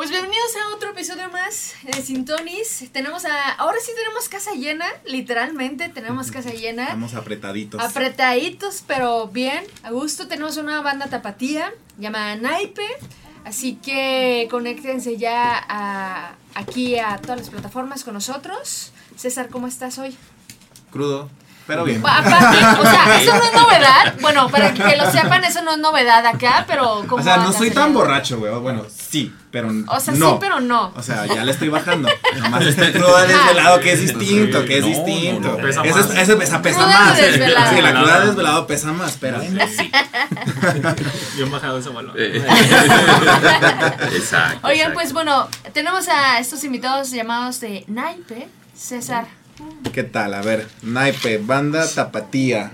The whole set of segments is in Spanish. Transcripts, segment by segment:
Pues bienvenidos a otro episodio más de Sintonis. Tenemos a. Ahora sí tenemos casa llena, literalmente tenemos casa llena. Estamos apretaditos. Apretaditos, pero bien, a gusto. Tenemos una banda tapatía llamada Naipe. Así que conéctense ya a- aquí a todas las plataformas con nosotros. César, ¿cómo estás hoy? Crudo, pero bien. Aparte, o sea, eso no es novedad. Bueno, para que lo sepan, eso no es novedad acá, pero como. O sea, no soy tan borracho, güey. Bueno, sí, pero O sea, no. sí, pero no. O sea, ya le estoy bajando. Nomás este crudo desvelado que es distinto, Sí, que es no, distinto. no, no, pesa pesa, pesa Cruda más. desvelado. Sí, la cruda desvelado pesa más, pero. Bien bajado ese balón. Eh, Exacto. Oigan, exacto. pues bueno, tenemos a estos invitados llamados de Naipe. César. ¿Qué tal? A ver, naipe, banda tapatía.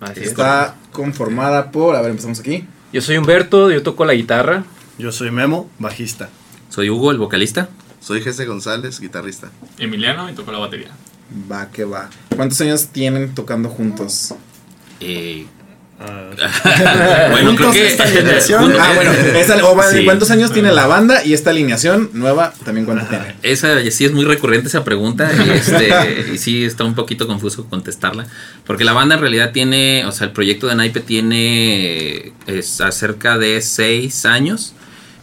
Así es. Está conformada por. A ver, empezamos aquí. Yo soy Humberto, yo toco la guitarra. Yo soy Memo, bajista. Soy Hugo, el vocalista. Soy Jesse González, guitarrista. Emiliano y tocó la batería. Va, que va. ¿Cuántos años tienen tocando juntos? Eh, Ah, bueno, creo Juntos que. esta alineación. Ah, bueno, Sí. ¿cuántos años tiene la banda y esta alineación nueva también cuánto tiene? Esa sí es muy recurrente esa pregunta y, este, y sí está un poquito confuso contestarla porque la banda en realidad tiene, o sea, el proyecto de Naipe tiene es acerca de seis años,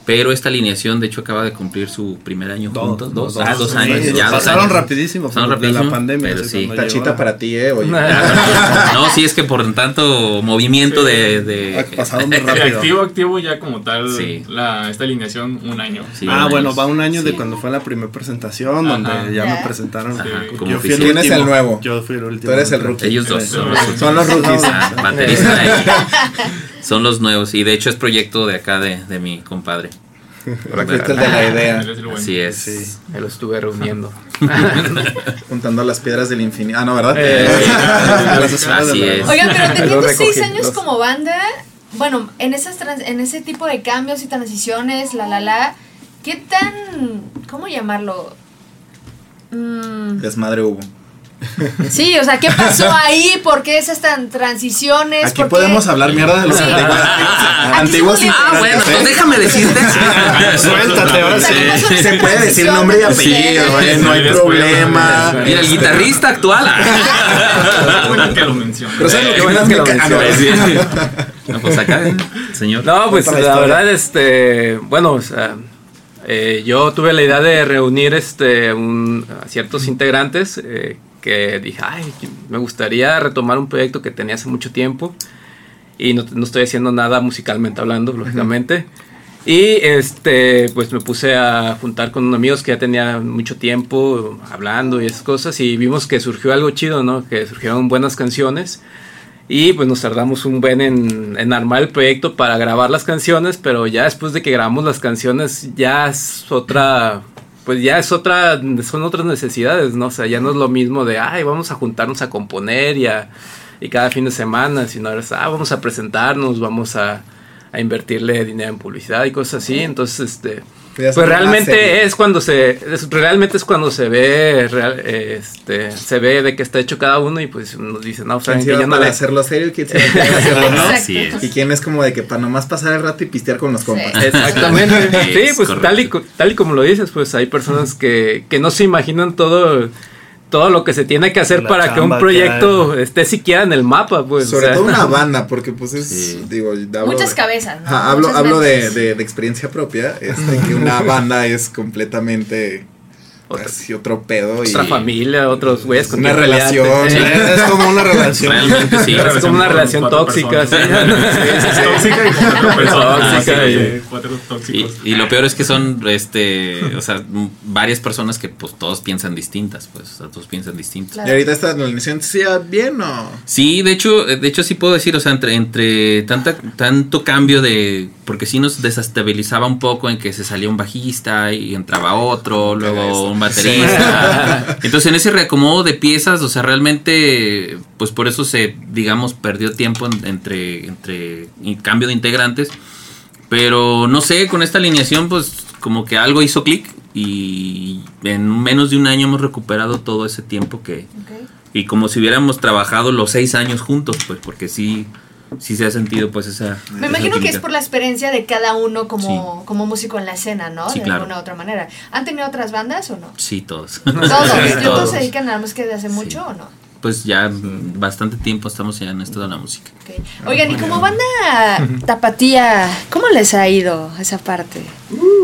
pero esta alineación de hecho acaba de cumplir su primer año Dos, juntos, dos, dos, ah, dos sí, años, sí, ya dos pasaron años. rapidísimo Pasaron de la rapidísimo, pandemia, pero sí, sí. Tachita llegó. para ti, eh, oye. No, sí es que por tanto movimiento de, de- Ha pasado muy Sí, rápido. activo, activo ya como tal Sí. la, esta alineación un año. Sí, ah, un bueno, año. va un año de Sí. cuando fue la primera presentación, Ajá. donde ya me presentaron. Ajá, Sí. como Yo fui el oficial. ¿Quién es el último. nuevo? Yo fui el último. Tú eres el rookie. Ellos dos Sí. son los, Son los rookies. Ah, baterista son los nuevos y de hecho es proyecto de acá de, de mi compadre. Aquí está el de la idea. Así es. Sí. Me lo estuve reuniendo. Juntando las piedras del infinito. Ah, no, ¿verdad? Eh, Las esferas Así es. Oigan, pero teniendo seis años como banda, bueno, en esas trans- en ese tipo de cambios y transiciones, la la la, ¿qué tan cómo llamarlo? Mm, Desmadre hubo. Sí, o sea, ¿qué pasó ahí? ¿Por qué esas tan transiciones? Aquí ¿Por qué- podemos hablar mierda de los Sí. antiguos. Antiguos Ah, bueno, pues ¿eh? déjame decirte. Suéltate, ahora sí. Se puede decir nombre y apellido, ustedes. ¿eh? no hay Sí, problema. El guitarrista actual. Qué bueno que lo mencioné. Pero ¿sabes lo que Qué bueno más que lo no, pues acá, señor. No, pues la verdad, este, bueno, o sea, eh, yo tuve la idea de reunir este, un- a ciertos integrantes eh, que dije, ay, me gustaría retomar un proyecto que tenía hace mucho tiempo y no, no estoy haciendo nada musicalmente hablando, lógicamente. Y este, pues me puse a juntar con amigos que ya tenía mucho tiempo hablando y esas cosas y vimos que surgió algo chido, ¿no? Que surgieron buenas canciones. Y pues nos tardamos un buen en, en armar el proyecto para grabar las canciones, pero ya después de que grabamos las canciones ya es otra, pues ya es otra, son otras necesidades, ¿no? O sea, ya no es lo mismo de, ay, vamos a juntarnos a componer y, a- y cada fin de semana, sino ahora es, ah, vamos a presentarnos, vamos a, a invertirle dinero en publicidad y cosas así, entonces, este... Pues realmente es cuando se es- realmente es cuando se ve real- este se ve de qué está hecho cada uno y pues nos dicen no ¿Quién saben se que va ya no para le hacerlo serio y quién se hacerlo no? Así es. Y quién es como de que para nomás pasar el rato y pistear con los compas. Sí. Exactamente. Sí, pues correcto. tal y, tal y como lo dices, pues hay personas que, que no se imaginan todo, todo lo que se tiene que hacer La para que un que proyecto esté siquiera en el mapa, pues. o Sobre sea. todo una banda, porque pues es, Sí. digo, hablo, Muchas cabezas, ¿no? Ajá, hablo, Muchas hablo de, de experiencia propia, este, que una banda es completamente Otra- así otro pedo y Otra familia, otros güeyes con Una relación. Es como una relación. Realmente sí. Es como una relación cuatro tóxica, sí. Es tóxica y cuatro. Tóxica y- cuatro Y, tóxicos. y lo peor es que son, este, o sea, varias personas que pues todos piensan distintas, pues, o sea, todos piensan distintos. Claro. Y ahorita esta alineación sea bien o Sí, de hecho, de hecho sí puedo decir, o sea, entre, entre tanta, tanto cambio de, porque sí nos desestabilizaba un poco en que se salía un bajista y entraba otro, luego un baterista. Entonces en ese reacomodo de piezas, o sea, realmente, pues por eso se, digamos, perdió tiempo en- entre, entre cambio de integrantes. Pero no sé, con esta alineación, pues como que algo hizo clic y en menos de un año hemos recuperado todo ese tiempo que, y como si hubiéramos trabajado los seis años juntos, pues porque sí, sí se ha sentido pues esa... Me esa imagino que es por la experiencia de cada uno como, como músico en la escena, ¿no? Sí, de claro. alguna u otra manera. ¿Han tenido otras bandas o no? Sí, todos. Todos. ¿Y Todos. todos se dedican a la música desde hace mucho o no? Pues ya bastante tiempo estamos ya en esto de la música. Oigan, y como banda tapatía, ¿cómo les ha ido esa parte?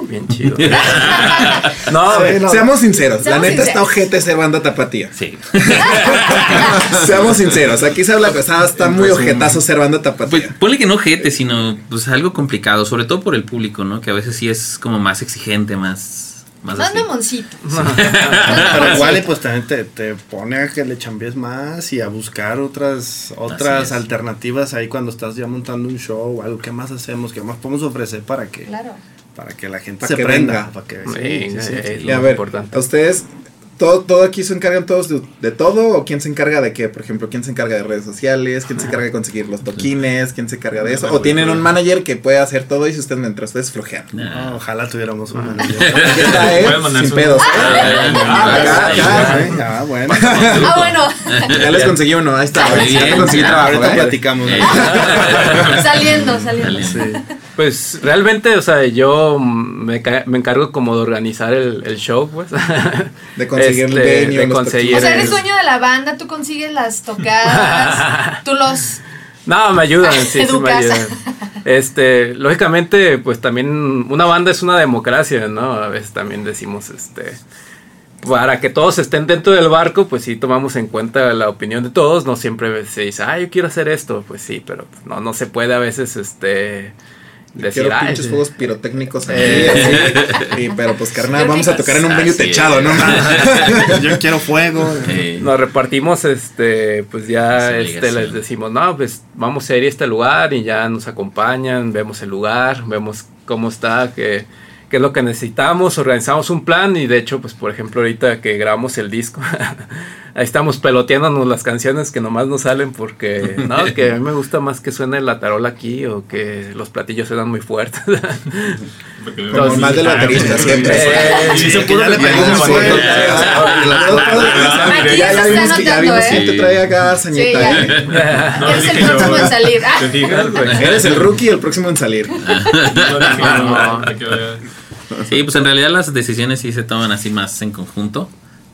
Bien chido. no. Seamos sinceros, Seamos la neta está ojete ser banda tapatía. Sí. Seamos sinceros, aquí se habla pesada, está muy ojetazo ser banda Pues tapatía. ponle que no gente, sino pues algo complicado, sobre todo por el público, ¿no? Que a veces sí es como más exigente, más... Más Más mamoncito. Pero igual y pues también te, te pone a que le chambies más y a buscar otras otras alternativas ahí cuando estás ya montando un show o algo. ¿Qué más hacemos? ¿Qué más podemos ofrecer para que, Claro. para que la gente Para se que prenda? venga. Para que, Sí, sí, sí, sí. Y a ver, importante. ¿a ustedes todo, todo aquí se encargan todos de, de todo o quién se encarga de qué? Por ejemplo, ¿quién se encarga de redes sociales? ¿Quién se encarga de conseguir los toquines? ¿Quién se encarga de eso? ¿O tienen un manager que puede hacer todo y si ustedes mientras ustedes flojean? No, ojalá tuviéramos un Aquí manager. está, ¿eh? Sin pedos. Ah, ah, bueno. Ah, bueno. Ya les conseguí uno, ahí está. Ya conseguí trabajo, Ahorita ¿eh? platicamos. saliendo, saliendo. Pues realmente, o sea, yo me, me encargo como de organizar el, el show, pues. De conseguir el Este, venue, de conseguir O sea, eres el- dueño de la banda, tú consigues las tocadas, tú los... No, me ayudan, sí, sí me Educas. ayudan. Este, lógicamente, pues también una banda es una democracia, ¿no? A veces también decimos, este, para que todos estén dentro del barco, pues sí tomamos en cuenta la opinión de todos. No siempre se dice, ah, yo quiero hacer esto, pues sí, pero no, no se puede a veces, este, decir, Quiero "Ay, pinches sí". fuegos pirotécnicos aquí, Eh. así. Y, pero pues carnal, vamos a tocar en un venue Así techado. ¿no? Yo quiero fuego. Nos repartimos, este, pues ya Es este, les decimos, no, pues vamos a ir a este lugar y ya nos acompañan, vemos el lugar, vemos cómo está, qué, qué es lo que necesitamos, organizamos un plan y de hecho, pues por ejemplo, ahorita que grabamos el disco, ahí estamos peloteándonos las canciones que nomás no salen porque, no, que a mí me gusta más que suene la tarola aquí o que los platillos suenan muy fuertes. Entonces, más del baterista siempre. Sí, se que pudo ya le Ya, vimos que, ya anotando, vimos ¿eh? quién te trae acá. No, Eres el próximo en salir. Ah. Eres el rookie y el próximo en salir. Que. Sí, pues en realidad las decisiones sí se toman así más en conjunto.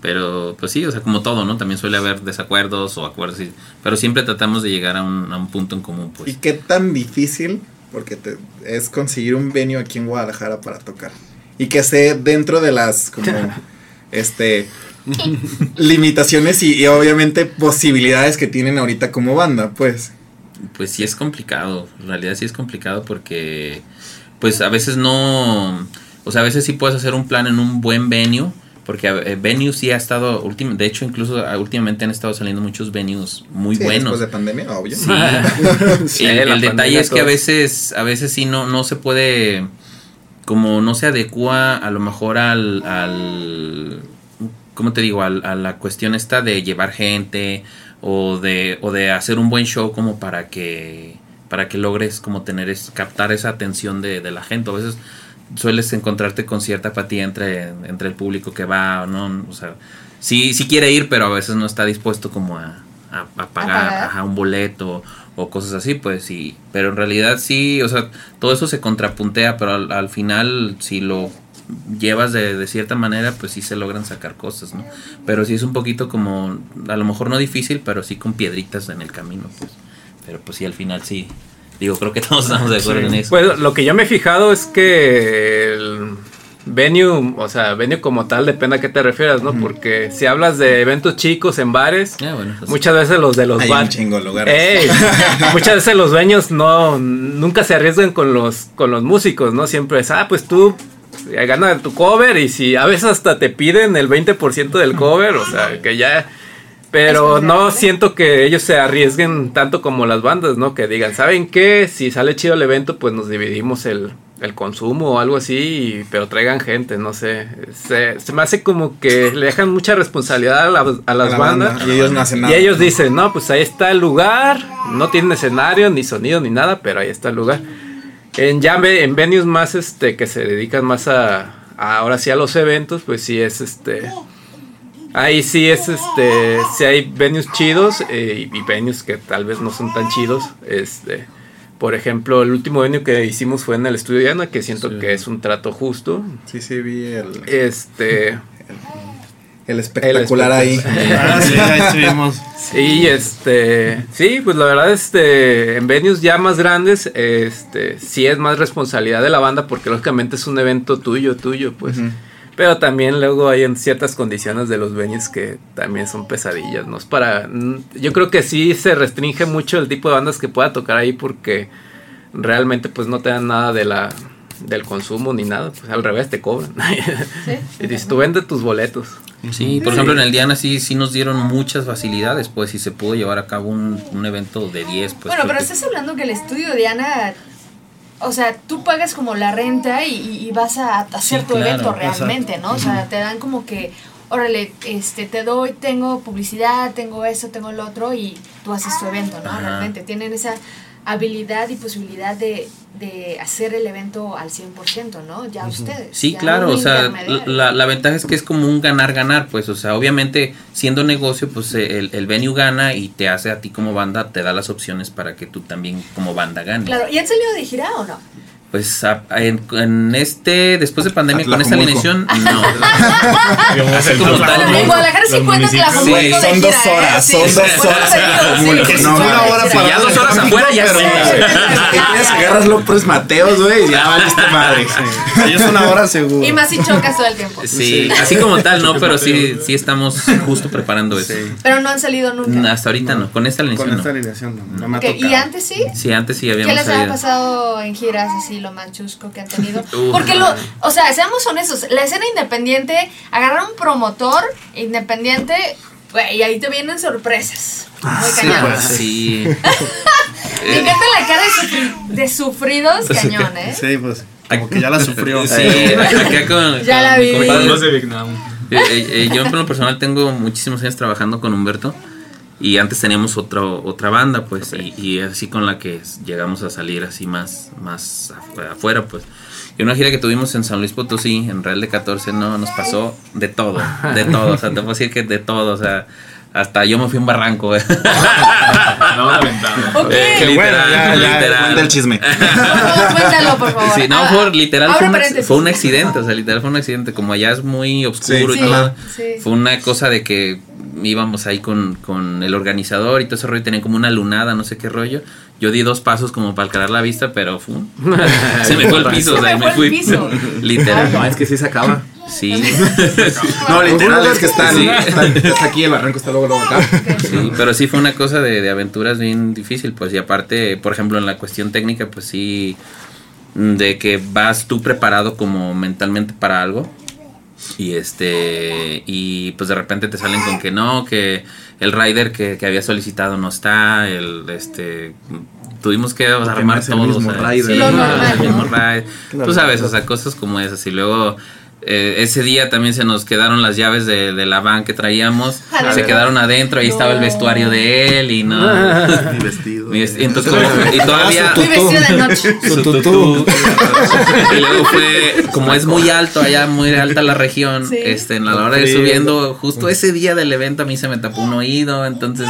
Pero pues sí, o sea, como todo, ¿no? También suele haber desacuerdos o acuerdos. y- pero siempre tratamos de llegar a un, a un punto en común, ¿Y pues. qué tan difícil porque te- es conseguir un venue aquí en Guadalajara para tocar? Y que esté dentro de las como este limitaciones y, y obviamente posibilidades que tienen ahorita como banda, pues. Pues sí es complicado, en realidad sí es complicado porque pues a veces no, o sea, a veces sí puedes hacer un plan en un buen venue, porque eh, venue sí ha estado, últim- de hecho incluso ah, últimamente han estado saliendo muchos venues muy Sí, buenos. Después de pandemia, obvio. Sí. Sí, el detalle es que a veces, a veces sí no, no se puede, como no se adecua a lo mejor al, al ¿cómo te digo? Al- a la cuestión esta de llevar gente o de, o de hacer un buen show como para que, para que logres como tener, es, captar esa atención de, de la gente. A veces sueles encontrarte con cierta apatía entre, entre el público que va, ¿no? O sea, sí, sí quiere ir, pero a veces no está dispuesto como a, a, a pagar, ajá, un boleto o cosas así, pues sí. Pero en realidad sí, o sea, todo eso se contrapuntea, pero al, al final si lo llevas de, de cierta manera, pues sí se logran sacar cosas, ¿no? Pero sí es un poquito como, a lo mejor no difícil, pero sí con piedritas en el camino, pues. Pero pues sí, al final sí. Digo, creo que todos estamos de acuerdo en eso. Pues lo que yo me he fijado es que el venue, o sea, venue como tal, depende a qué te refieras, ¿no? Porque si hablas de eventos chicos en bares, Ah, bueno, pues- muchas veces los de los bares. muchas veces los dueños no nunca se arriesgan con los con los músicos, ¿no? Siempre es, ah, pues tú eh, gana tu cover y si a veces hasta te piden el 20% del cover, o sea, que ya pero no siento que ellos se arriesguen tanto como las bandas, ¿no? Que digan, ¿saben qué? Si sale chido el evento, pues nos dividimos el, el consumo o algo así, y- pero traigan gente, no sé. Se, se me hace como que le dejan mucha responsabilidad a, la- a las la bandas. banda, Y ellos no hacen Y nada. ellos dicen, no, pues ahí está el lugar, no tiene escenario, ni sonido, ni nada, pero ahí está el lugar. En ya ve- en venues más este que se dedican más a, a- ahora sí a los eventos, pues sí es este Ahí sí es este, sí hay venues chidos eh, y venues que tal vez no son tan chidos. Este, por ejemplo, el último venue que hicimos fue en el estudio Diana, que siento Sí. que es un trato justo. Sí, sí, vi el, Este, el espectacular ahí. Ah, sí, ahí estuvimos. sí, este, sí, pues la verdad, este, en venues ya más grandes, este, sí es más responsabilidad de la banda porque lógicamente es un evento tuyo, tuyo, pues. Pero también luego hay en ciertas condiciones de los venues que también son pesadillas, ¿no? Es para... mm, Yo creo que sí se restringe mucho el tipo de bandas que pueda tocar ahí porque realmente pues no te dan nada de la del consumo ni nada, pues al revés te cobran. Sí. y dices, tú vende tus boletos. Sí, por ejemplo en el Diana sí, sí nos dieron muchas facilidades, pues si se pudo llevar a cabo un, un evento de 10, pues... bueno, pero porque- estás hablando que el estudio de Ana, o sea, tú pagas como la renta y, vas a hacer Sí, tu claro, evento realmente, ¿no? O sea, te dan como que, órale, este, te doy, tengo publicidad, tengo eso, tengo lo otro y tú haces tu evento, ¿no? Ajá. Realmente tienen esa habilidad y posibilidad de, de hacer el evento al 100%, ¿no? Ya ustedes. Sí, ya claro, o sea, la, la ventaja es que es como un ganar-ganar, pues, o sea, obviamente siendo negocio, pues eh, el, el venue gana y te hace a ti como banda, te da las opciones para que tú también como banda ganes. Claro, ¿y han salido de gira o no? Pues a- en, en este, después de pandemia, con esta alineación, no. Así como tal, en Guadalajara sí municipios. Fomulco Sí, de son gira, dos ¿eh? horas, Sí, son dos horas sí, No, una hora. Si ya dos horas afuera, ya. Si quieres agarras López Mateos, güey, y ya valiste madre. Sí, es una hora seguro. Y más si chocas todo el tiempo. Sí, así como tal, no, pero sí, sí estamos justo preparando eso. Pero no han salido nunca. Hasta ahorita no, con esta Con alineación esta no. alineación no, no me ha Ok, tocado. ¿Y antes sí? Sí, antes sí ¿Qué habíamos les ha salido. pasado en giras así lo más chusco que han tenido? Porque lo, o sea, seamos honestos, la escena independiente, agarrar un promotor independiente, güey, y ahí te vienen sorpresas. Muy sí, cañón. pues. Sí. Me encanta la cara de, sufri- de sufridos, cañón, ¿eh? Sí, pues, como que ya la sufrió. Sí, acá con, Ya con la compadre. Los de Vietnam. Eh, eh, eh, yo en lo personal tengo muchísimos años trabajando con Humberto y antes teníamos otro, otra banda pues y, y así con la que llegamos a salir así más, más afu- afuera pues. Y una gira que tuvimos en San Luis Potosí, en Real de 14, no, nos pasó de todo, de todo, o sea, te puedo decir que de todo, o sea, hasta yo me fui a un barranco. eh. No, lamentable. Ok. Eh, Qué bueno, ya, ya, literal. Del chisme. Por cuéntalo, por favor. Sí, no, Ah, fue literal, fue un, fue un accidente, o sea, literal fue un accidente, como allá es muy oscuro Sí, y todo, sí. fue una cosa de que íbamos ahí con, con el organizador y todo ese rollo, tenían como una lunada, no sé qué rollo, yo di dos pasos como para alcalar la vista, pero se me fue el piso, Se o sea, me me fue el fui, piso. literal, No, es que sí se acaba. sí, No, literal es que están, Sí. están- está aquí, el barranco está luego, luego acá. sí, pero sí fue una cosa de, de aventuras bien difícil, pues, y aparte, por ejemplo, en la cuestión técnica, pues sí, de que vas tú preparado como mentalmente para algo y este y pues de repente te salen con que no que el rider que, que había solicitado no está el este tuvimos que armar el todo mismo o sea, rider. sí, Lo normal, el mismo ¿no? rider. tú sabes o sea cosas como esas y luego eh, ese día también se nos quedaron las llaves de, de la van que traíamos A se ver. quedaron adentro ahí estaba el vestuario de él y no Mi vestido. y es- y entonces como- y todavía Fui vestido de noche. su tutú. y luego fue, como es muy alto allá, muy alta la región, Sí. este, en la hora de subiendo, justo ese día del evento a mí se me tapó un oído, entonces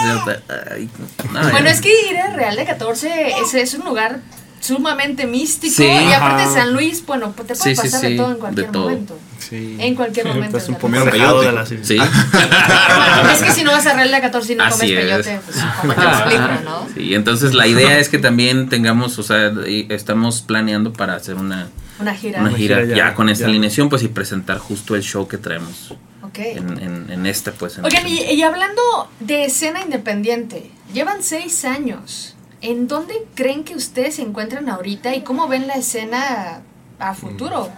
ay, no, Bueno, ya. es que ir a Real de 14 es, es un lugar sumamente místico Sí. y aparte Ajá. San Luis, bueno, te puede Sí, sí, pasar de sí, todo en cualquier de todo. momento. Sí. En cualquier momento. Pues un alejado de la Sí. Bueno, es que si no vas a Real de 14 y no Así comes es. peyote, pues como te explico, ¿no? Sí, entonces la idea es que también tengamos, o sea, estamos planeando para hacer una, Una gira. una gira gira ya, ya, con esta ya. alineación, pues y presentar justo el show que traemos Ok. en, en, en este, pues. en Oigan, este- y, y hablando de escena independiente, llevan seis años. ¿En dónde creen que ustedes se encuentran ahorita y cómo ven la escena a futuro?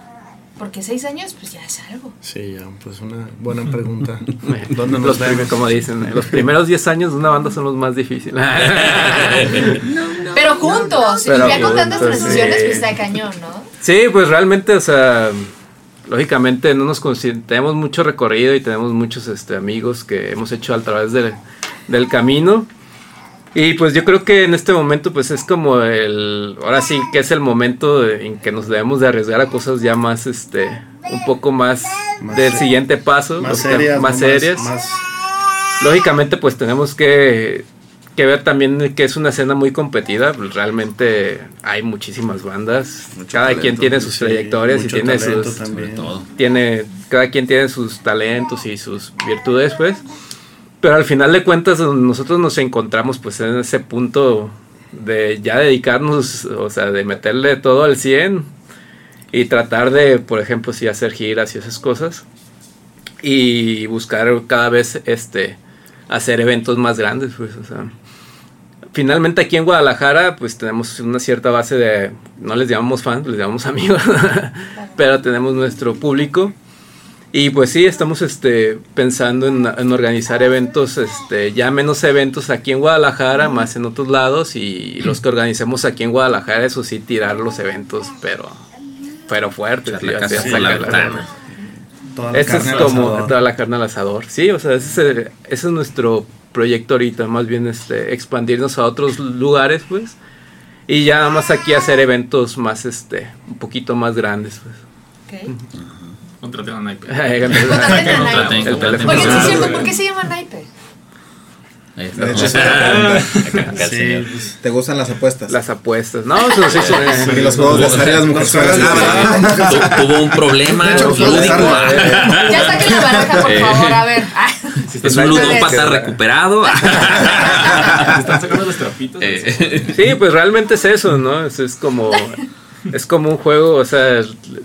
Porque seis años, pues ya es algo. Sí, ya, pues una buena pregunta. ¿Dónde Los nos vemos? como dicen, eh, los primeros 10 años de una banda son los más difíciles. Pero juntos, Pero y ya con tantas transiciones, sí. pues está cañón, ¿no? Sí, pues realmente, o sea, lógicamente no nos tenemos mucho recorrido y tenemos muchos este, amigos que hemos hecho a través del camino. Y pues yo creo que en este momento pues es como el, ahora sí que es el momento de- en que nos debemos de arriesgar a cosas ya más, este, un poco más Más- del siguiente paso, Más serias. más serias. más- Lógicamente, pues tenemos que, que ver también que es una escena muy competida. pues, realmente hay muchísimas bandas. Mucho cada talento, quien tiene sus sí, trayectorias y tiene sus. Tiene, cada quien tiene sus talentos y sus virtudes, pues. Pero al final de cuentas, nosotros nos encontramos, pues, en ese punto de ya dedicarnos, o sea, de meterle todo al 100 y tratar de, por ejemplo, si hacer giras y esas cosas y buscar cada vez este hacer eventos más grandes pues o sea finalmente aquí en Guadalajara pues tenemos una cierta base de no les llamamos fans les llamamos amigos pero tenemos nuestro público y pues sí estamos este pensando en, en organizar eventos este ya menos eventos aquí en Guadalajara más en otros lados y los que organicemos aquí en Guadalajara eso sí tirar los eventos pero pero sí, la ventana. toda la ese es carne al como asador. toda la carne al asador. Sí, o sea, ese es, el- ese es nuestro proyecto ahorita, más bien este expandirnos a otros lugares, pues. Y ya nada más aquí hacer eventos más este un poquito más grandes, pues. Ok. Contraten a Naipe. Contraten a El Naipe. teléfono. Oye, sí es Sí. cierto, ¿por qué se llama naipe? De hecho, Sí, pues, ¿Te gustan las apuestas? Las apuestas. No, eso sí, y los juegos de azar y las mujeres. Tu- Tuvo un problema lúdico. Ya saquen la baraja, por favor, a ver. Es un ludópata recuperado. Están sacando los trapitos. Eh, Sí, pues realmente es eso, ¿no? Es, es como es como un juego, o sea,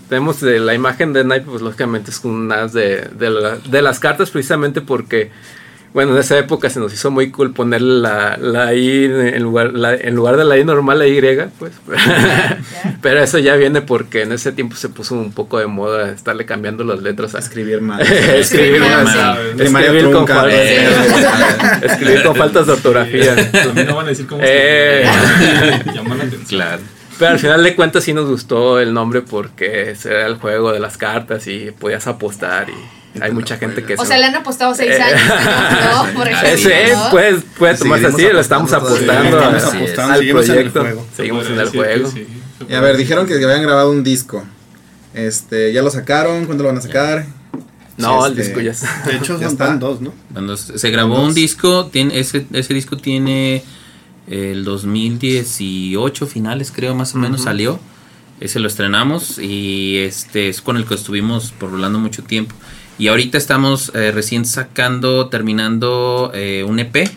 tenemos de la imagen de Naipe, pues lógicamente es unas de, de, la- de las cartas precisamente porque, bueno, en esa época se nos hizo muy cool ponerle la, la I en lugar, la- en lugar de la I normal, la Y, pues. Pero eso ya viene porque en ese tiempo se puso un poco de moda estarle cambiando las letras a Escribir mal. escribir, mal, sí. Escribir con faltas, Eh. escribir con faltas de ortografía. Mí no van a decir cómo Eh. se Llama la atención. claro. Pero al final de cuentas sí nos gustó el nombre porque era el juego de las cartas y podías apostar y hay mucha gente que O sea, le han apostado seis Eh. años. No, por ejemplo. ese ¿no? puede, puede tomarse así, lo estamos apostando a- Seguimos apostando, al seguimos en el proyecto. juego. Seguimos Se en el juego. sí, Y a ver, dijeron que habían grabado un disco. Este, ¿ya lo sacaron? ¿Cuándo lo van a sacar? No, el Este, disco ya está. De hecho, Ya son está. van dos, ¿no? Cuando se se grabó un disco, tiene, ese, ese disco tiene el 2018 finales, creo, más o menos salió. Ese lo estrenamos y este es con el que estuvimos por rolando mucho tiempo. Y ahorita estamos eh, recién sacando, terminando eh, un EP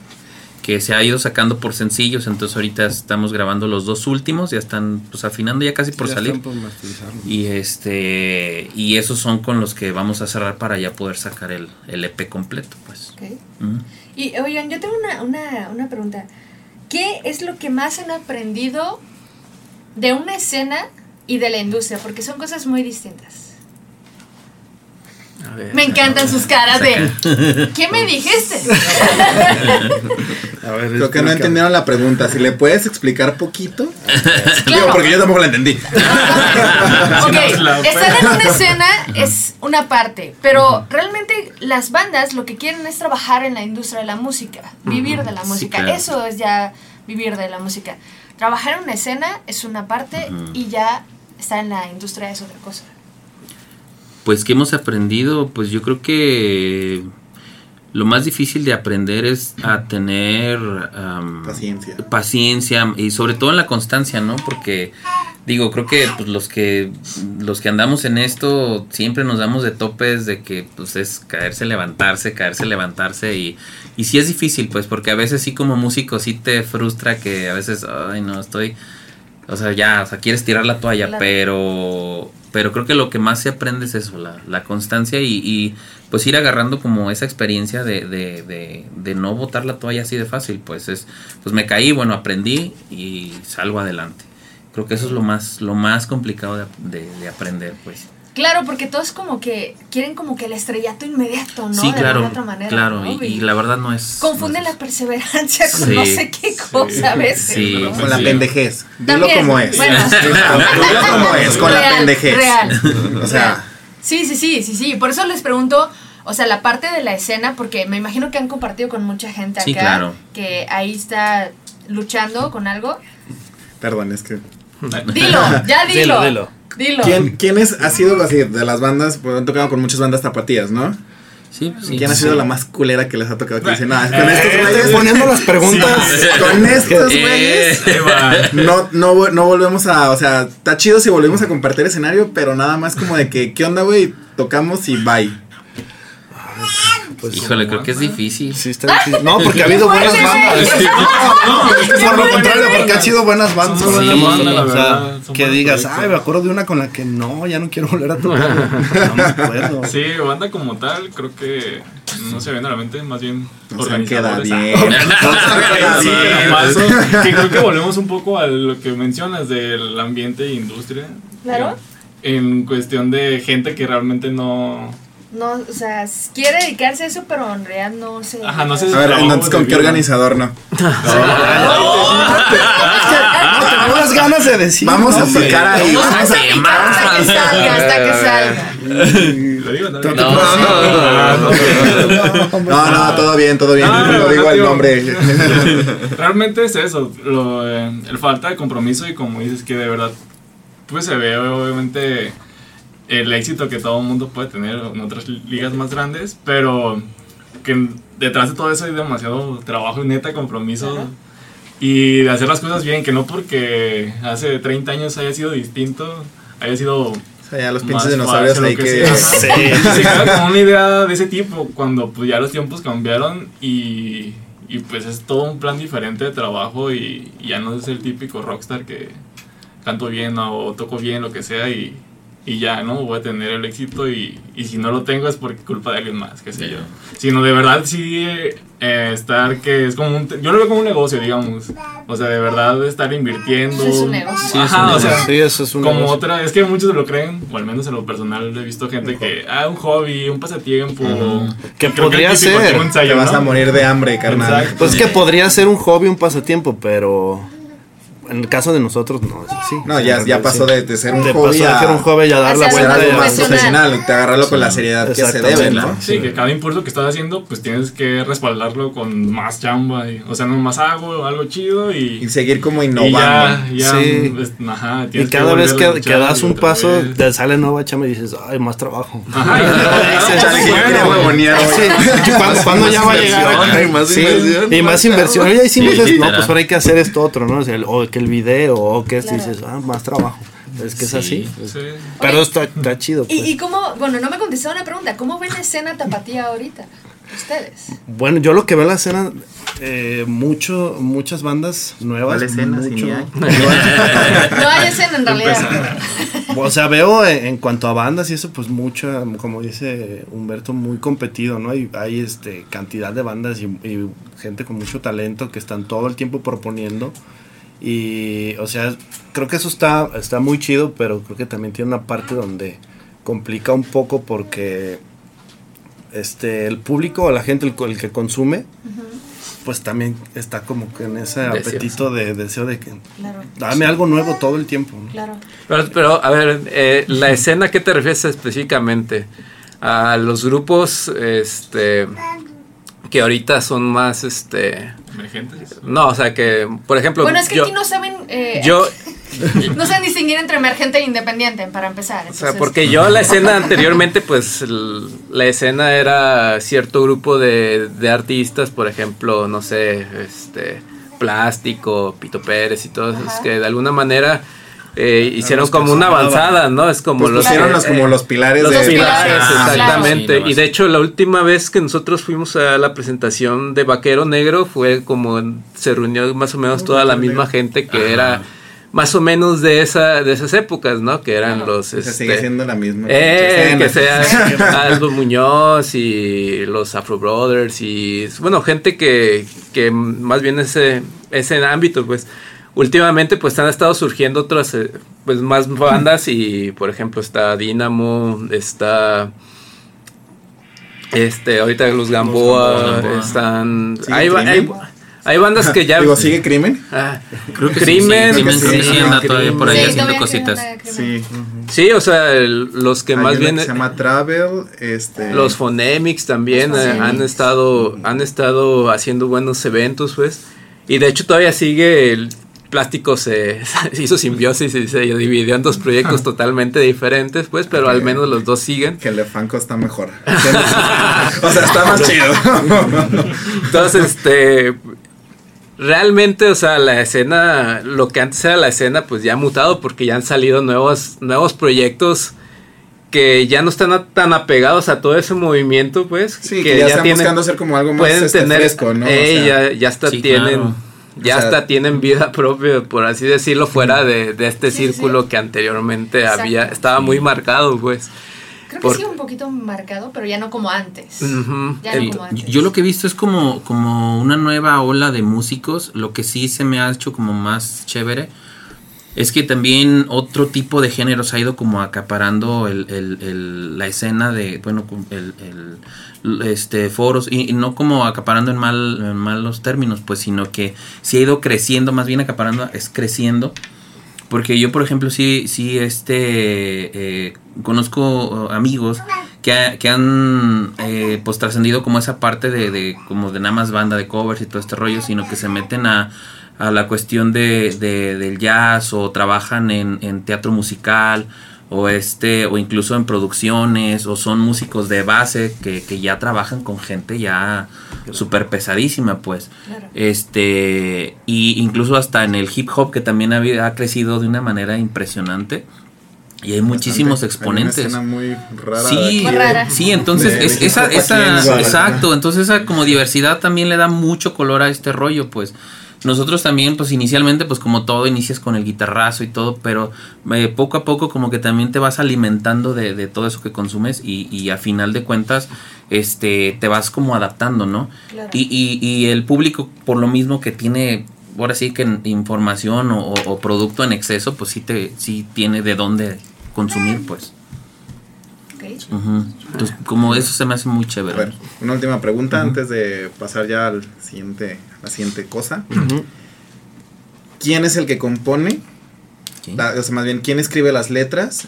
que se ha ido sacando por sencillos. Entonces ahorita estamos grabando los dos últimos, ya están pues afinando ya casi por Ya salir. están por masterizarlo. Y este y esos son con los que vamos a cerrar para ya poder sacar el, el EP completo, pues. Ok. Ujú. Y oigan, yo tengo una, una, una pregunta. ¿Qué es lo que más han aprendido de una escena y de la industria? Porque son cosas muy distintas. A ver. Me encantan sus caras de ¿Qué me dijiste? A ver, Creo que no entendieron la pregunta. Si le puedes explicar poquito. Digo, Claro. porque yo tampoco la entendí. ok, estar en una escena es una parte, pero realmente las bandas lo que quieren es trabajar en la industria de la música, vivir de la Sí, música. claro. Eso es ya vivir de la música. Trabajar en una escena es una parte y ya estar en la industria es otra cosa. Pues que hemos aprendido, pues yo creo que lo más difícil de aprender es a tener Paciencia. paciencia y sobre todo en la constancia, ¿no? Porque digo, creo que pues, los que los que andamos en esto siempre nos damos de topes de que pues es caerse, levantarse, caerse, levantarse y y sí es difícil, pues porque a veces sí como músico sí te frustra que a veces ay, no estoy o sea, ya, o sea, quieres tirar la toalla, Claro. pero pero creo que lo que más se aprende es eso, la, la constancia y, y, pues ir agarrando como esa experiencia de, de, de, de no botar la toalla así de fácil, pues es, pues me caí, bueno, aprendí y salgo adelante. Creo que eso es lo más, lo más complicado de, de- de aprender, pues. Claro, porque todos como que quieren como que el estrellato inmediato, ¿no? sí, de claro, alguna otra manera. claro, ¿no? y, y la verdad no es... Confunden no la es- perseverancia con Sí, no sé qué cosa a veces. sí. ¿no? Con la pendejez. Dilo como es. bueno. Dilo como es, con la pendejez. real. O sea, Sí, sí, sí, sí, sí. Por eso les pregunto, o sea, la parte de la escena, porque me imagino que han compartido con mucha gente acá. Sí, claro. Que ahí está luchando con algo. perdón, es que. Dilo, ya dilo. Dilo, dilo. Dilo. ¿Quién, ¿Quién es, ha sido así de las bandas? Pues han tocado con muchas bandas tapatías, ¿no? Sí, pues sí. ¿Quién ha sido la más culera que les ha tocado? Que dicen, no, con Eh, estos Estoy güeyes. poniendo las preguntas. Con estos güeyes. No, no, no volvemos a. O sea, está chido si volvemos a compartir escenario, pero nada más como de que, ¿qué onda, güey? Tocamos y bye. Pues, Híjole, creo que es difícil. sí está difícil. No, porque ha habido buenas bandas. güey. No, es que Por lo contrario, buenas porque han sido buenas bandas. Buenas que hemos bandas, la tocado. verdad, O sea, son que buenos digas, proyectos. ay, me acuerdo de una con la que no, ya no quiero volver a tocar. No me acuerdo. Sí, banda como tal, creo que no se viene a la mente, más bien O sea, queda bien. Sí. Que creo que volvemos un poco a lo que mencionas del ambiente e industria. Claro. En cuestión de gente que realmente no. No, o sea, quiere dedicarse a eso, pero en realidad no se. Ajá, no sé. A ver, entonces, ¿con qué organizador no? No, unas ganas de decir. Vamos a picar ahí. Vamos a picar hasta que salga, hasta que salga. Lo digo, ¿no? No. Ah, no. No, no, todo bien, todo bien. No, digo el nombre. Realmente es eso, lo, eh, el falta de compromiso y como dices que de verdad, pues se ve obviamente el éxito que todo el mundo puede tener en otras ligas más grandes, pero que detrás de todo eso hay demasiado trabajo y neta compromiso y de hacer las cosas bien, que no porque hace 30 años haya sido distinto, haya sido... O sea, ya los pinches dinosaurios ahí que. sea. Sí. Con una idea de ese tipo cuando pues ya los tiempos cambiaron y, y pues es todo un plan diferente de trabajo y, y ya no es el típico rockstar que canto bien o toco bien, lo que sea y, y ya, ¿no? Voy a tener el éxito y, y si no lo tengo es por culpa de alguien más, qué sé yo. Sino de verdad sí eh, estar que es como un... Yo lo veo como un negocio, digamos. O sea, de verdad estar invirtiendo. Sí, es un negocio. Sí, es Ajá, un o sea, Sí, eso es un como negocio. otra, es que muchos lo creen, o al menos en lo personal he visto gente que, ah, un hobby, un pasatiempo. Que Creo podría el típico ser. ensayo, Te vas ¿no? a morir de hambre, carnal. Exacto. Pues es que podría ser un hobby, un pasatiempo, pero en el caso de nosotros no es así. No, ya, ya pasó de, de ser un de hobby pasó de a, que era un hobby ya dar la Hacia ser vuelta. algo más profesional. te agarrarlo con la seriedad que se debe, ¿no? Sí, que cada impulso que estás haciendo, pues tienes que respaldarlo con más chamba. y- o sea, nomás hago algo chido y. Y seguir como y innovando. ya, ya, Sí. pues, ajá, Y cada vez a que, das y un paso, vez. te sale nueva chama y dices, ay, más trabajo. Ajá, y. ¿Cuándo, ya va a llegar? Ay, más inversión. Y más inversión. Ya hicimos no, pues ahora hay que hacer esto otro, ¿no? O que el video, o que Claro. dices, ah, más trabajo. Es que es Sí. así. Sí. Pero está, está chido. ¿Y, pues. y cómo, bueno, no me contestaron la pregunta, ¿cómo ven la escena tapatía ahorita? Ustedes. Bueno, yo lo que veo en la escena, eh, mucho, muchas bandas nuevas. ¿Cuál escena, mucho- hay? No hay escena en realidad. O sea, veo en, en cuanto a bandas y eso, pues mucha, como dice Humberto, muy competido, ¿no? Hay, hay este, cantidad de bandas y, y gente con mucho talento que están todo el tiempo proponiendo. Y, o sea, creo que eso está, está muy chido, pero creo que también tiene una parte donde complica un poco porque este, el público o la gente, el, el que consume, pues también está como que en ese apetito de deseo de que Claro, dame algo nuevo todo el tiempo. ¿no? claro. Pero, pero, a ver, eh, la escena, ¿a qué te refieres específicamente? A los grupos, este, que ahorita son más, este, Emergentes. no, o sea, que, por ejemplo, Bueno, es que yo, aquí no saben, eh, yo, no saben distinguir entre emergente e independiente, para empezar. o sea, porque yo la escena anteriormente, pues, la escena era cierto grupo de, de artistas, por ejemplo, no sé, este, Plástico, Pito Pérez y todos esos que de alguna manera eh, hicieron como una avanzada, ¿no? Es como Pues los pusieron los, como los pilares Los de pilares, Ah, exactamente. claro. y de hecho, la última vez que nosotros fuimos a la presentación de Vaquero Negro fue como se reunió más o menos toda la misma gente que era más o menos de esa de esas épocas, ¿no? Que eran Claro. los O sea, este, sigue siendo la misma. eh, que sea Aldo Muñoz y los Afro Brothers y bueno, gente que, que más bien ese, ese ámbito, pues últimamente pues han estado surgiendo otras eh, pues más bandas y por ejemplo está Dynamo, está este ahorita los Gamboa, Gamboa. están ¿Sigue hay, hay, Crimen? hay bandas que ya Digo, ¿sigue crimen? Ah, Creo que Crimen, sí, sí, sí, sí, sí, anda sí, todavía por ahí Sí, haciendo cositas. Sí. sí, o sea, el- los que Hay más bien que se llama Travel, este... Los Phonemics también Los eh, han estado han estado haciendo buenos eventos, pues. Y de hecho todavía sigue el, plástico se, se hizo simbiosis y se dividió en dos proyectos totalmente diferentes, pues, pero al menos los dos siguen. Que el de Fanco está mejor. o sea, está más chido. Entonces, este. Realmente, o sea, la escena, lo que antes era la escena, pues ya ha mutado porque ya han salido nuevos, nuevos proyectos que ya no están a- tan apegados a todo ese movimiento, pues. Sí, que, ya, están buscando hacer como algo más pueden este, tener, fresco, ¿no? O eh, sea, ya, ya hasta Sí, tienen, claro. Ya O sea- hasta tienen vida propia, por así decirlo, fuera de, de este Sí, círculo sí. que anteriormente Exacto. había, estaba muy marcado, pues. Creo Por- que sí, un poquito marcado, pero ya no como antes. Ya El- no como antes. Yo lo que he visto es como, como una nueva ola de músicos. Lo que sí se me ha hecho como más chévere es que también otro tipo de géneros ha ido como acaparando la escena de, bueno, este foros y, no como acaparando en, mal, en malos términos, pues, sino que sí ha ido creciendo, más bien acaparando es creciendo. Porque yo, por ejemplo, sí, sí, este, eh, conozco uh, amigos que, que han, eh, pues, trascendido como esa parte de, de, como de nada más banda de covers y todo este rollo, sino que se meten a, a la cuestión de, de- del jazz o trabajan en, en teatro musical o este o incluso en producciones o son músicos de base que, que ya trabajan con gente ya súper pesadísima pues Claro. este y incluso hasta en el hip hop que también ha, ha crecido de una manera impresionante y hay muchísimos bastante. Hay una exponentes muy rara. Sí, Muy rara. sí, entonces De- es- de esa, esa- exacto, entonces esa como diversidad también le da mucho color a este rollo, pues. Nosotros también, pues inicialmente, pues como todo, inicias con el guitarrazo y todo, pero eh, poco a poco como que también te vas alimentando de, de todo eso que consumes y, y a final de cuentas, este, te vas como adaptando, ¿no? Claro. Y, y, y el público, por lo mismo que tiene, ahora sí que información o, o- o producto en exceso, pues sí, te, sí tiene de dónde consumir, pues. Entonces, como eso se me hace muy A chévere. ver, una última pregunta antes de pasar ya al siguiente, a la siguiente cosa. ¿Quién es el que compone? La- o sea, más bien, ¿quién escribe las letras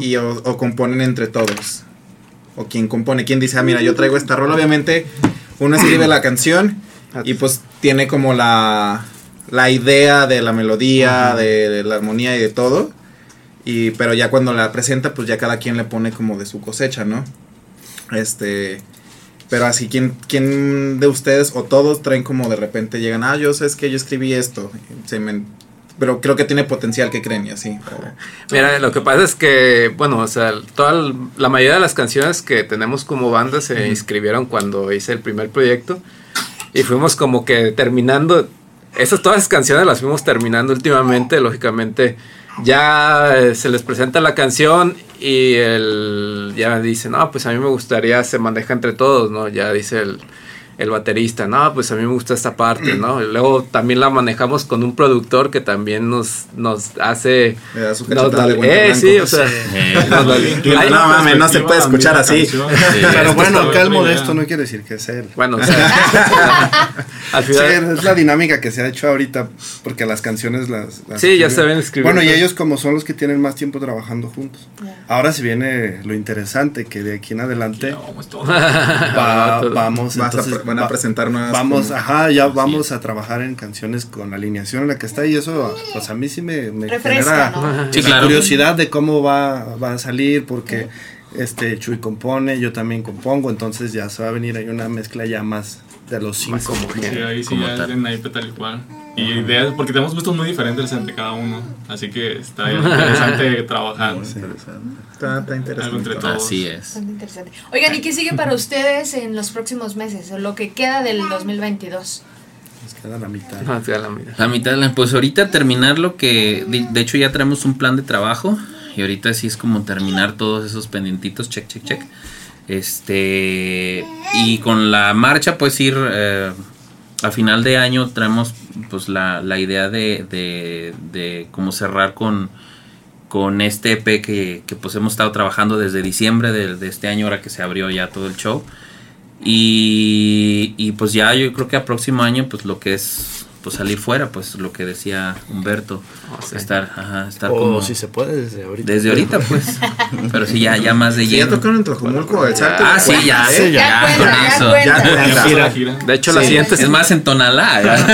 y o, o componen entre todos? ¿O quién compone? ¿Quién dice, ah, mira, yo traigo esta rola? Obviamente, uno escribe la canción y pues tiene como la, la idea de la melodía, de, de la armonía y de todo. Y, pero ya cuando la presenta, pues ya cada quien le pone como de su cosecha, ¿no? Este. Pero así, ¿quién, ¿quién de ustedes o todos traen como de repente llegan, ah, yo sé es que yo escribí esto? Se me- pero creo que tiene potencial, que creen? Y así. Mira, lo que pasa es que, bueno, o sea, toda la mayoría de las canciones que tenemos como banda se inscribieron cuando hice el primer proyecto y fuimos como que terminando, esas todas las canciones las fuimos terminando últimamente, lógicamente ya eh, se les presenta la canción y el ya dicen, no, pues a mí me gustaría, se maneja entre todos, ¿no? Ya dice el, el baterista, no, pues a mí me gusta esta parte, ¿no? Y luego también la manejamos con un productor que también nos, nos hace... Le da su nos de eh, sí, o sea... Eh, no mames, no se puede escuchar así. Pero bueno, acá el modesto no quiere decir que es él. Bueno, o sea, al Sí, final... es la dinámica que se ha hecho ahorita, porque las canciones las... las Sí, ya se ven escribir. Bueno, y ellos como son los que tienen más tiempo trabajando juntos. Ahora se viene lo interesante, que de aquí en adelante Ya, vamos todo. va- vamos, entonces, van a va- presentar nuevas. Vamos, como- ajá, ya Así vamos a trabajar en canciones con la alineación en la que está y eso, pues a mí sí me, me Refresca, genera ¿no? Sí, la claro. curiosidad de cómo va, va a salir porque este Chuy compone, yo también compongo, entonces ya se va a venir ahí una mezcla ya más de los cinco. Sí, ahí sí Como ya tal. es en naipe tal y cual. Y ideas, porque tenemos gustos muy diferentes entre cada uno. Así que está interesante trabajar. Está, está interesante. Algo entre todos. Así es. Interesante. Oigan, ¿y qué sigue para ustedes en los próximos meses? O lo que queda del 2022. Nos queda la mitad. No, sí, a la mitad. La mitad de la, pues ahorita terminar lo que, de, de hecho ya tenemos un plan de trabajo y ahorita sí es como terminar todos esos pendientitos, check, check, check. Este, y con la marcha pues ir, eh, a final de año traemos pues la, la idea de, de, de como cerrar con, con este EP que, que pues hemos estado trabajando desde diciembre de, de este año, ahora que se abrió ya todo el show. Y, y pues ya yo creo que a próximo año pues lo que es pues salir fuera, pues lo que decía Humberto, Oh, sí. estar, ajá, estar O como si se puede desde ahorita. desde ahorita, pues. Pero sí ya, ya más de Sí, ya lleno. tocaron en Tlajomulco, el salto. Ah, sí, ya, Sí, Ya, ya. cuenta, con ya eso. cuenta. Ya Ya cuenta. fue la gira. De hecho, la siguiente Es más en Tonalá. ¿eh?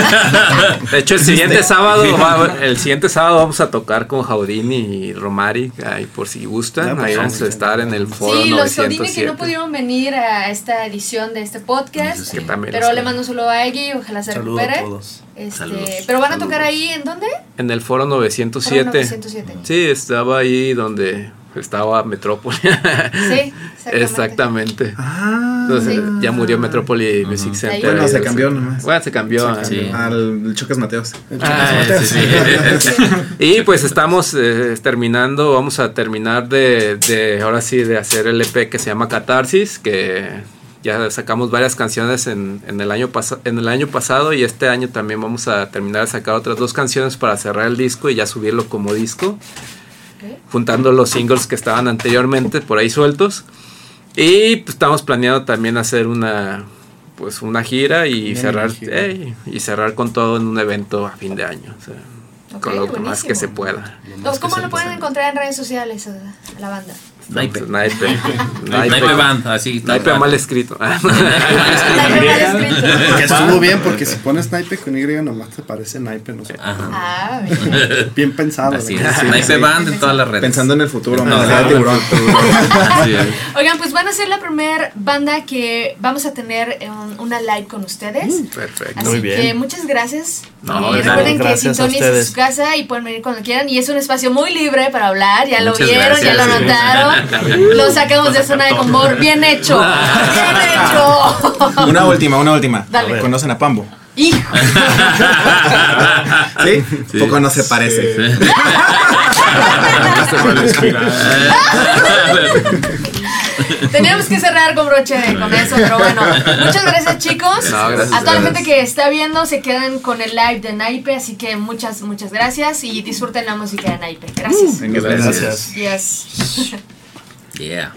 De hecho, el siguiente sábado, va- el siguiente sábado vamos a tocar con Jaudini y Romari, ahí por si gustan, Ah, pues, ahí vamos a estar en el foro Sí, los 907. que no pudieron venir a esta edición de este podcast. Eso Pero le mando un saludo a Eggy, ojalá se Saludos a recupere. todos. Este, Saludos. pero van a tocar ahí, ¿en dónde? En el foro Foro 907. 907. Sí, estaba ahí donde estaba Metrópoli. Sí, exactamente. Exactamente. Ah. Entonces Sí. ya murió Metrópoli Music Ujú. Center. Bueno, se cambió nomás. Bueno, se cambió. Se ah, Sí. Al Choques Mateos. Ah, sí, sí. Y pues estamos eh, terminando, vamos a terminar de, de, ahora sí, de hacer el EP que se llama Catarsis, que ya sacamos varias canciones en, en el año pasa- en el año pasado y este año también vamos a terminar de sacar otras dos canciones para cerrar el disco y ya subirlo como disco, juntando los singles que estaban anteriormente por ahí sueltos. Y pues, estamos planeando también hacer una pues una gira y cerrar gira. ey, y cerrar con todo en un evento a fin de año. o sea, Ok, con lo más buenísimo. que se pueda. Entonces, ¿Cómo lo pueden encontrar en redes sociales a, a la banda? Naipe. Naipe. Naipe Band, así. Naipe mal escrito. Naipe mal escrito. Que estuvo bien porque si pones naipe con Y nomás te parece naipe, no sé. Ajá. Ah, bien. Pensado. Así es. Naipe Band en todas las redes. Pensando en el futuro, No, tiburón. Oigan, pues van a ser la primera banda que vamos a tener en una live con ustedes. Perfecto. Así Muy bien. que muchas gracias. No, nada. recuerden que sintonicen su casa y pueden venir cuando quieran. Y es un espacio muy libre para hablar. Ya lo vieron, ya lo notaron. Lo sacamos de zona de confort. Bien hecho. Bien hecho. Una última, una última. Dale. ¿Conocen a Pambo? Hijo. ¿Sí? Poco no se parece. No se puede respirar. Teníamos que cerrar con broche con eso, pero bueno. Muchas gracias, chicos. No, gracias, a toda la gente que está viendo, se quedan con el live de Naipe. Así que muchas, muchas gracias y disfruten la música de Naipe. Gracias. Gracias. Yes. Yeah.